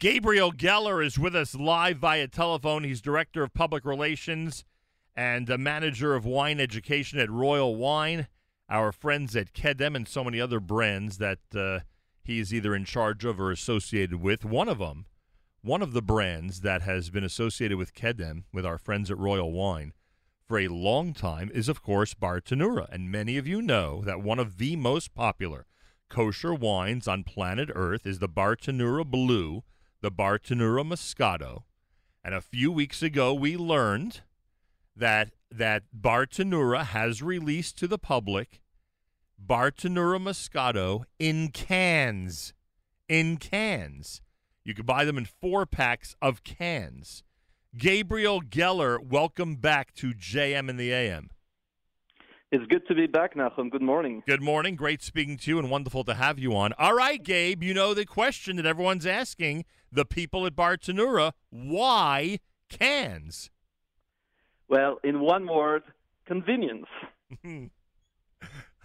Gabriel Geller is with us live via telephone. He's director of public relations and a manager of wine education at Royal Wine. Our friends at Kedem and so many other brands that uh, he is either in charge of or associated with. One of them, one of the brands that has been associated with Kedem, with our friends at Royal Wine, for a long time is, of course, Bartenura. And many of you know that one of the most popular kosher wines on planet Earth is the Bartenura Blue, the Bartenura Moscato. And a few weeks ago, we learned that that Bartenura has released to the public Bartenura Moscato in cans. In cans. You can buy them in four packs of cans. Gabriel Geller, welcome back to JM in the AM. It's good to be back, Nachum. Good morning. Good morning. Great speaking to you and wonderful to have you on. All right, Gabe, you know the question that everyone's asking the people at Bartenura why cans? Well, in one word, convenience.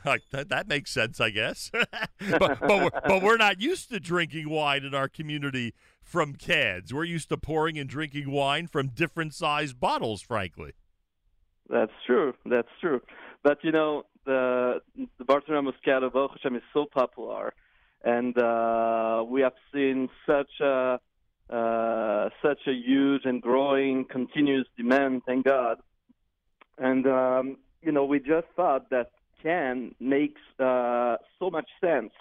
that, that makes sense, I guess. but, but, we're, but we're not used to drinking wine in our community from cans. We're used to pouring and drinking wine from different sized bottles, frankly. That's true. That's true. But you know, the the Bartenura Moscato Baruch Hashem is so popular, and uh, we have seen such a uh, such a huge and growing continuous demand. Thank God. And um, you know, we just thought that can makes uh, so much sense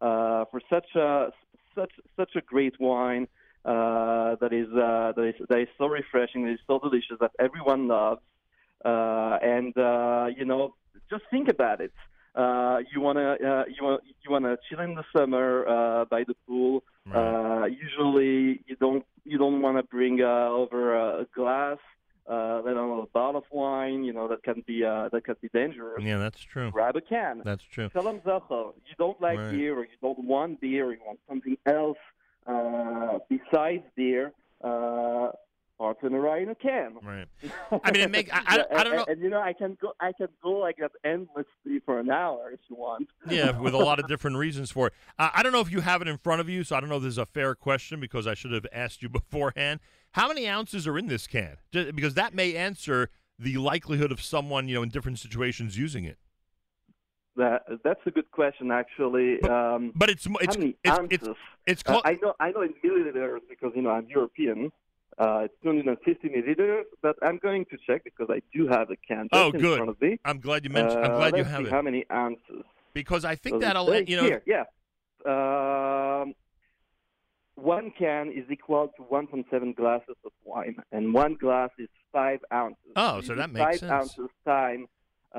uh, for such a such such a great wine uh, that is uh, that is that is so refreshing, that is so delicious that everyone loves. Uh, and uh, you know, just think about it. Uh, you wanna uh, you want you wanna chill in the summer uh, by the pool. Right. Uh, usually, you don't you don't want to bring uh, over a glass, uh, let alone a bottle of wine. You know that can be uh, that can be dangerous. Yeah, that's true. Grab a can. That's true. Shalom Zachar. You don't like Right. beer, or you don't want beer, or you want something else uh, besides beer. Uh, Bartenura in a can. Right. I mean, it make- I- I- I don't know- And, you know, I can go. I can go like that endlessly for an hour if you want. Yeah, with a lot of different reasons for it. Uh, I don't know if you have it in front of you, so I don't know if this is a fair question because I should have asked you beforehand. How many ounces are in this can? Because that may answer the likelihood of someone, you know, in different situations using it. That that's a good question, actually. um, But it's it's how many it's, it's it's Uh, clo- I know I know in milliliters because you know I'm European. Uh, it's 250 milliliters, but I'm going to check because I do have a can Oh, in good. front of me. I'm glad you mentioned. I'm Uh, glad you have see it How many ounces? because I think So that'll you know here, yeah. Um, one can is equal to 1.7 glasses of wine, and one glass is five ounces. Oh, so that makes five sense. ounces time. Uh,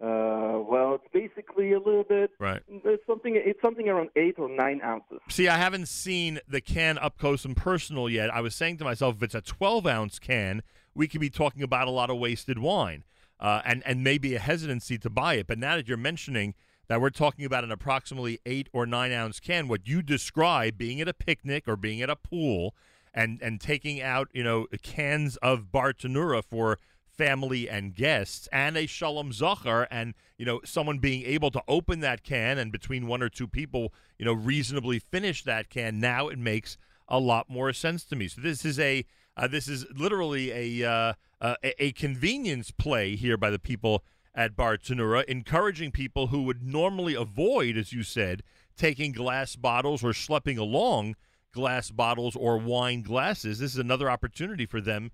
uh, well, it's basically a little bit. right. It's something. It's something around eight or nine ounces. See, I haven't seen the can up close and personal yet. I was saying to myself, if it's a 12 ounce can, we could be talking about a lot of wasted wine uh, and, and maybe a hesitancy to buy it. But now that you're mentioning that we're talking about an approximately eight or nine ounce can, what you describe being at a picnic or being at a pool and, and taking out, you know, cans of Bartenura for family and guests and a Shalom Zachar and you know someone being able to open that can and between one or two people you know reasonably finish that can now it makes a lot more sense to me. So this is a uh, this is literally a, uh, uh, a convenience play here by the people at Bartenura encouraging people who would normally avoid as you said taking glass bottles or schlepping along glass bottles or wine glasses. This is another opportunity for them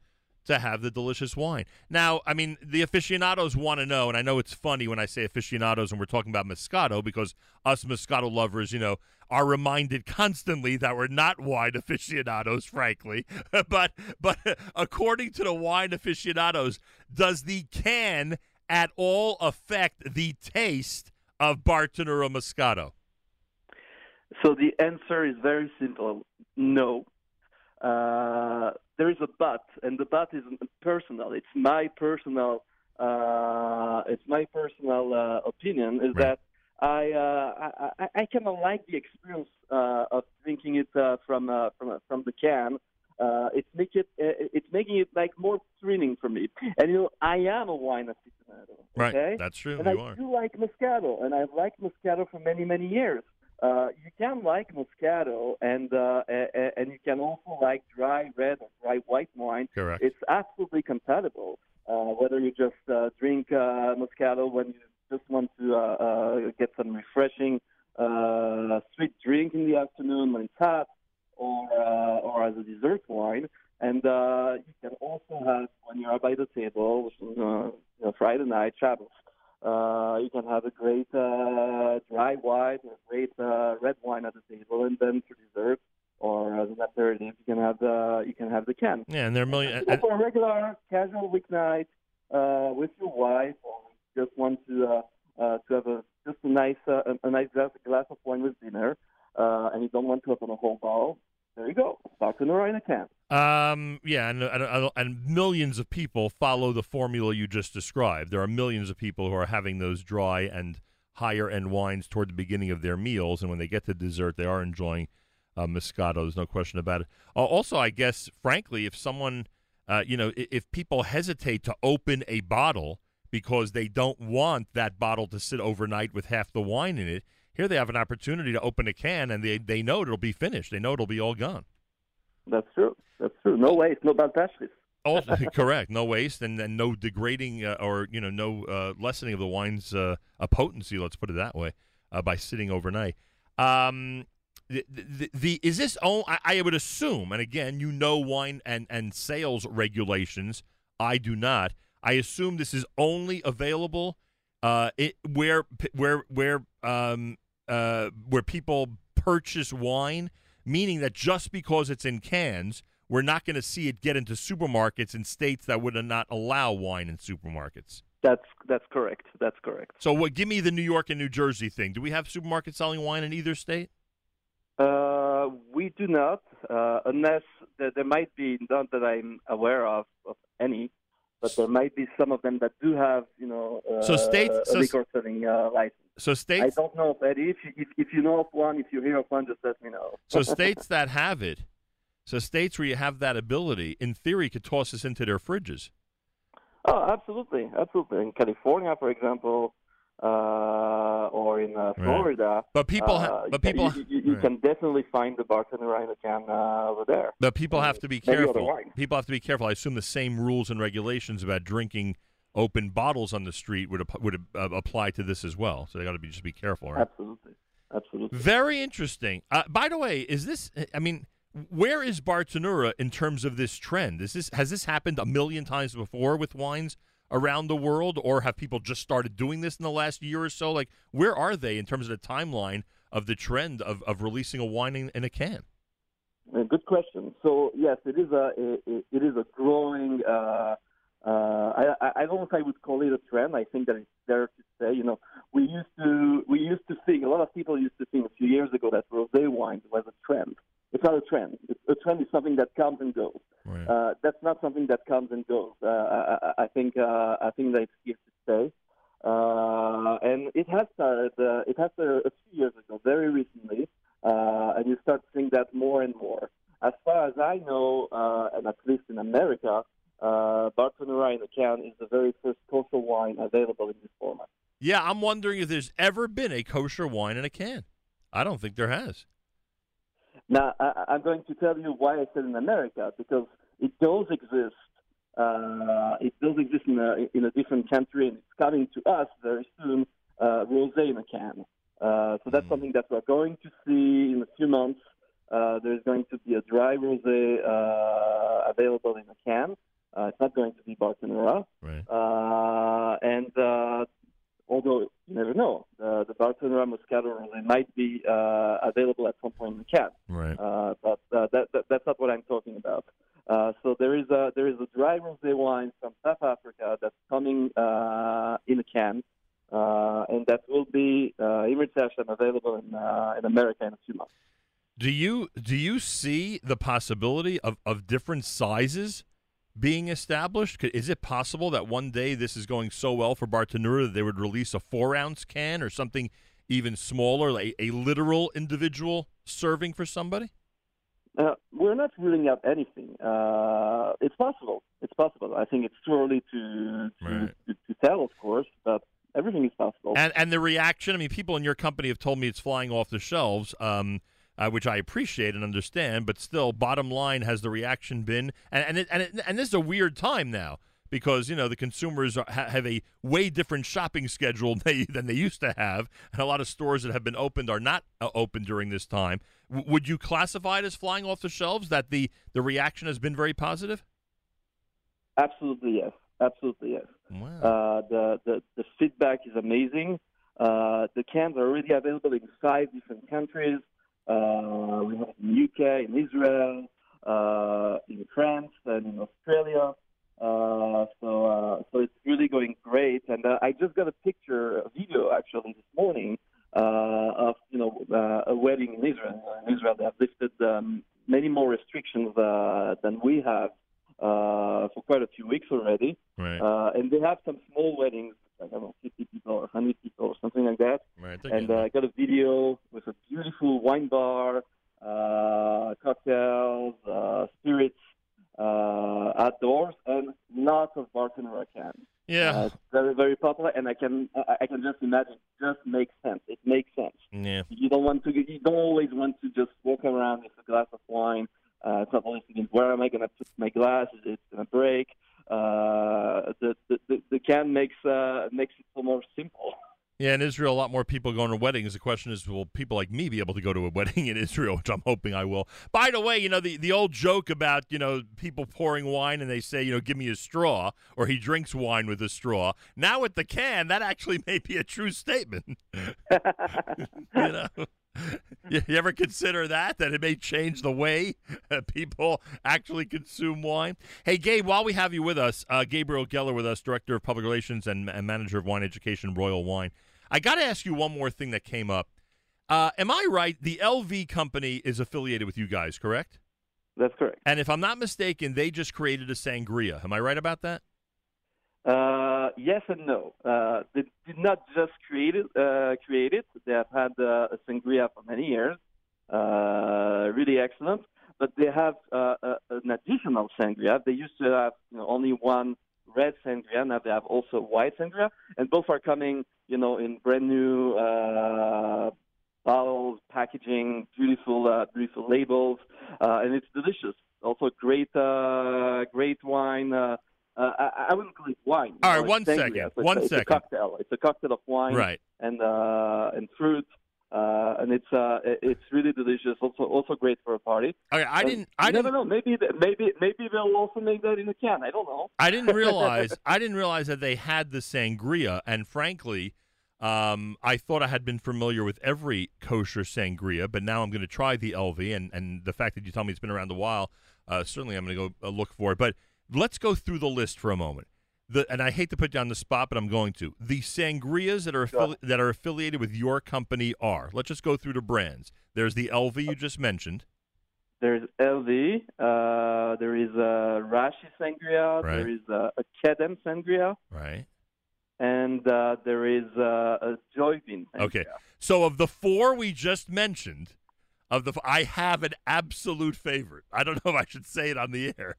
to have the delicious wine. Now, I mean, the aficionados want to know, and I know it's funny when I say aficionados and we're talking about Moscato because us Moscato lovers, you know, are reminded constantly that we're not wine aficionados, frankly. but but according to the wine aficionados, does the can at all affect the taste of Bartenura Moscato? So the answer is very simple. No. Uh, there is a but, and the but is personal. It's my personal. Uh, it's my personal uh, opinion. Is Right. that I, uh, I I I kind of like the experience uh, of drinking it uh, from uh, from uh, from the can. Uh, it's make it uh, it's making it like more thrilling for me. And you know, I am a wine aficionado. Right. That's true. and you I are. do like Moscato, and I've liked Moscato for many, many years. Uh, you can like Moscato, and uh, a- and you can also like dry red or dry white wine. Correct. It's absolutely compatible. Uh, whether you just uh, drink uh, Moscato when you just want to uh, uh, get some refreshing uh, sweet drink in the afternoon when it's hot, or uh, or as a dessert wine. And uh, you can also have when you're by the table, uh, you know, Friday night, Shabbos. Uh, you can have a great uh, dry white or great uh, red wine at the table, and then for dessert or as an aperitif, you can have the you can have the can. Yeah, and there are a million. So for a regular casual weeknight uh, with your wife, or just want to uh, uh, to have a just a nice uh, a, a nice glass, glass of wine with dinner, uh, and you don't want to open a whole bottle. There you go, Bartenura in a can. Um, yeah, and, and and millions of people follow the formula you just described. There are millions of people who are having those dry and higher end wines toward the beginning of their meals, and when they get to dessert, they are enjoying uh, Moscato. There's no question about it. Uh, also, I guess, frankly, if someone, uh, you know, if, if people hesitate to open a bottle because they don't want that bottle to sit overnight with half the wine in it, here they have an opportunity to open a can, and they they know it'll be finished. They know it'll be all gone. That's true. That's true. No waste, no bad pastries. Also, correct. No waste and, and no degrading uh, or you know no uh, lessening of the wine's uh, a potency. Let's put it that way uh, by sitting overnight. Um, the, the, the is this? Oh, I, I would assume, and again, you know wine and and sales regulations. I do not. I assume this is only available uh, it, where where where um, uh, where people purchase wine, meaning that just because it's in cans, we're not going to see it get into supermarkets in states that would not allow wine in supermarkets. That's that's correct. That's correct. So, what? Give me the New York and New Jersey thing. Do we have supermarkets selling wine in either state? Uh, we do not, uh, unless there, there might be not that I'm aware of of any, but there might be some of them that do have, you know, uh, So states- a so- liquor selling uh, license. So states. I don't know, Eddie. If you, if, if you know of one, if you hear of one, just let me know. so states that have it, so states where you have that ability, in theory, could toss this into their fridges. oh, absolutely, absolutely. In California, for example, uh, or in uh, Florida, But people, ha- uh, but people, you, you, you right. can definitely find the Bartenura in a can uh, over there. But people have to be careful. People have to be careful. I assume the same rules and regulations about drinking open bottles on the street would would uh, apply to this as well. So they got to be just be careful, right? Absolutely, absolutely. Very interesting. Uh, by the way, is this? I mean, where is Bartenura in terms of this trend? Is this has this happened a million times before with wines around the world, or have people just started doing this in the last year or so? Like, where are they in terms of the timeline of the trend of, of releasing a wine in, in a can? Uh, good question. So yes, it is a it, it is a growing. Uh, I, I I don't know if I would call it a trend. I think that it's there to stay. You know, we used to we used to think a lot of people used to think a few years ago that rosé wine was a trend. It's not a trend. It's, a trend is something that comes and goes. Right. Uh, that's not something that comes and goes. Uh, I, I think uh, I think that it's here to stay, uh, and it has started. Uh, it has started a few years ago, very recently, uh, and you start seeing that more and more. As far as I know, uh, and at least in America, uh, Bartenura in a can is the very first kosher wine available in this format. Yeah, I'm wondering if there's ever been a kosher wine in a can. I don't think there has. Now, I, I'm going to tell you why I said in America because it does exist. Uh, it does exist in a, in a different country, and it's coming to us very soon. Uh, rosé in a can. Uh, so that's Mm. something that we're going to see in a few months. Uh, there's going to be a dry rosé uh, available in a can. Uh, it's not going to be Bartenura. Right. Uh, and uh, although you never know, uh, the Bartenura Moscato Rosé might be uh, available at some point in the can. Right. Uh, but uh, that, that, that's not what I'm talking about. Uh, so there is a there is a dry rosé wine from South Africa that's coming uh, in a can, uh, and that will be uh, Im Yirtzeh Hashem available in uh, in America in a few months. Do you do you see the possibility of, of different sizes being established? Could- Is it possible that one day this is going so well for Bartenura that they would release a four ounce can or something even smaller, like a literal individual serving for somebody? Uh, we're not ruling out anything. Uh, it's possible. It's possible. I think it's too early to to, Right. to, to tell, of course, but Everything is possible. And and the reaction. I mean, people in your company have told me it's flying off the shelves. Um, uh, which I appreciate and understand, but still, bottom line, has the reaction been? And and it, and, it, and this is a weird time now because you know the consumers are, ha- have a way different shopping schedule than they, than they used to have, and a lot of stores that have been opened are not uh, open during this time. W- would you classify it as flying off the shelves? That the the reaction has been very positive. Absolutely yes. Absolutely yes. Wow. Uh, the, the the feedback is amazing. Uh, the cans are already available in five different countries. Uh, we have it in UK, in Israel, uh, in France, and in Australia. Uh, so uh, so it's really going great. And uh, I just got a picture, a video actually this morning uh, of you know uh, a wedding in Israel. In Israel, they have lifted um, many more restrictions uh, than we have uh, for quite a few weeks already. right. Uh, and they have some small weddings, like I don't know, 50 people or 100 people or something like that. right. And uh, I got a video with a beautiful wine bar, uh, cocktails, uh, spirits uh, outdoors, and lots of Bartenura cans. yeah. Uh, very, very popular, and I can I I can just imagine. It just makes sense. It makes sense. yeah. You don't want to. You don't always want to just walk around with a glass of wine. Uh, it's not always thinking, where am I going to put my glass? Is it going to break? Uh, the, the the can makes uh, makes it so more simple. Yeah, in Israel, a lot more people going to weddings. The question is, will people like me be able to go to a wedding in Israel, which I'm hoping I will. By the way, you know, the, the old joke about, you know, people pouring wine and they say, you know, give me a straw, or he drinks wine with a straw. Now with the can, that actually may be a true statement. you know? You, ever consider that, that it may change the way uh, people actually consume wine? Hey, Gabe, while we have you with us, uh, Gabriel Geller with us, Director of Public Relations and, and Manager of Wine Education, Royal Wine. I got to ask you one more thing that came up. Uh, am I right? The LV company is affiliated with you guys, correct? That's correct. And if I'm not mistaken, they just created a sangria. Am I right about that? Uh, yes and no. Uh, they did not just create it. Uh, create it. They have had uh, a sangria for many years. Uh, really excellent. But they have uh, an additional sangria. They used to have you know, only one red sangria. Now they have also white sangria, and both are coming, you know, in brand new bottles, packaging, beautiful, beautiful labels, and it's delicious. Also, great, great wine. Uh, I, I wouldn't call it wine. All right, one sangria. second, So one it's, a- second. It's a cocktail. It's a cocktail of wine Right. and uh, and fruit, uh, and it's uh, it's really delicious. Also, also great for a party. Okay, I And didn't. I never know. Maybe maybe maybe they'll also make that in a can. I don't know. I didn't realize. I didn't realize that they had the sangria. And frankly, um, I thought I had been familiar with every kosher sangria, but now I'm going to try the LV. And and the fact that you tell me it's been around a while, uh, certainly I'm going to go uh, look for it. But let's go through the list for a moment. The, and I hate to put you on the spot, but I'm going to. The sangrias that are affili- that are affiliated with your company are. Let's just go through the brands. There's the LV you just mentioned. There's LV. Uh, there is uh, Rashi Sangria. Right. There is uh, a Kedem Sangria, Right. and uh, there is uh, a Joyvin Sangria. Okay. So of the four we just mentioned, of the I have an absolute favorite. I don't know if I should say it on the air,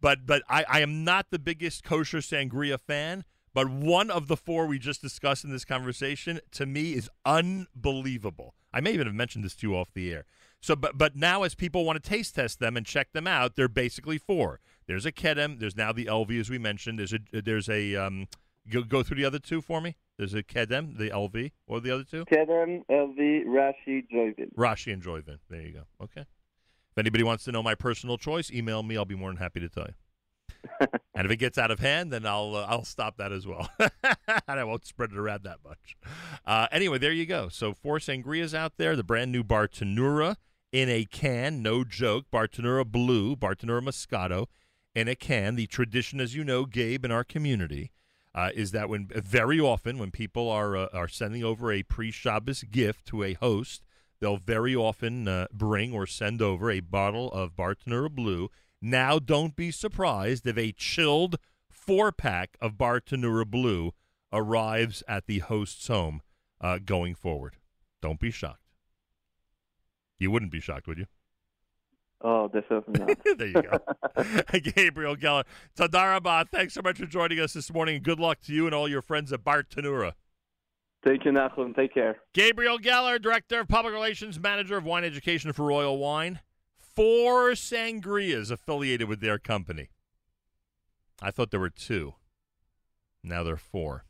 but but I, I am not the biggest kosher sangria fan. But one of the four we just discussed in this conversation to me is unbelievable. I may even have mentioned this to you off the air. So, but but now as people want to taste test them and check them out, they're basically four. There's a Kedem. There's now the LV as we mentioned. There's a there's a um. Go, go through the other two for me. There's it Kedem, the LV, or the other two. Kedem, LV, Rashi, Joyvin. Rashi and Joyvin. There you go. Okay. If anybody wants to know my personal choice, email me. I'll be more than happy to tell you. and if it gets out of hand, then I'll uh, I'll stop that as well, and I won't spread it around that much. Uh, anyway, there you go. So four sangrias out there. The brand new Bartenura in a can, no joke. Bartenura Blue, Bartenura Moscato in a can. The tradition, as you know, Gabe, in our community. Uh, is that when very often when people are uh, are sending over a pre-Shabbos gift to a host, they'll very often uh, bring or send over a bottle of Bartenura Blue. Now, don't be surprised if a chilled four pack of Bartenura Blue arrives at the host's home uh, going forward. Don't be shocked. You wouldn't be shocked, would you? Oh, this definitely not. there you go. Gabriel Geller. Toda raba, thanks so much for joining us this morning, good luck to you and all your friends at Bartenura. Thank you, Nachum. Take care. Gabriel Geller, Director of Public Relations, Manager of Wine Education for Royal Wine. Four sangrias affiliated with their company. I thought there were two. Now there are four.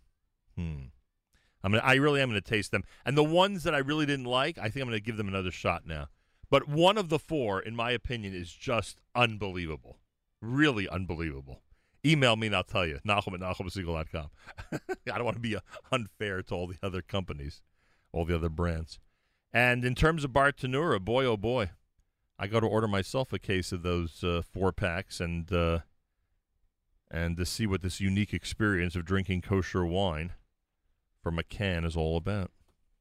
Hmm. I'm gonna, I really am going to taste them. And the ones that I really didn't like, I think I'm going to give them another shot now. But one of the four, in my opinion, is just unbelievable. Really unbelievable. Email me and I'll tell you. Nachum at NachumSegal.com. I don't want to be uh, unfair to all the other companies, all the other brands. And in terms of Bartenura, boy, oh boy, I got to order myself a case of those uh, four packs and uh, and to see what this unique experience of drinking kosher wine from a can is all about.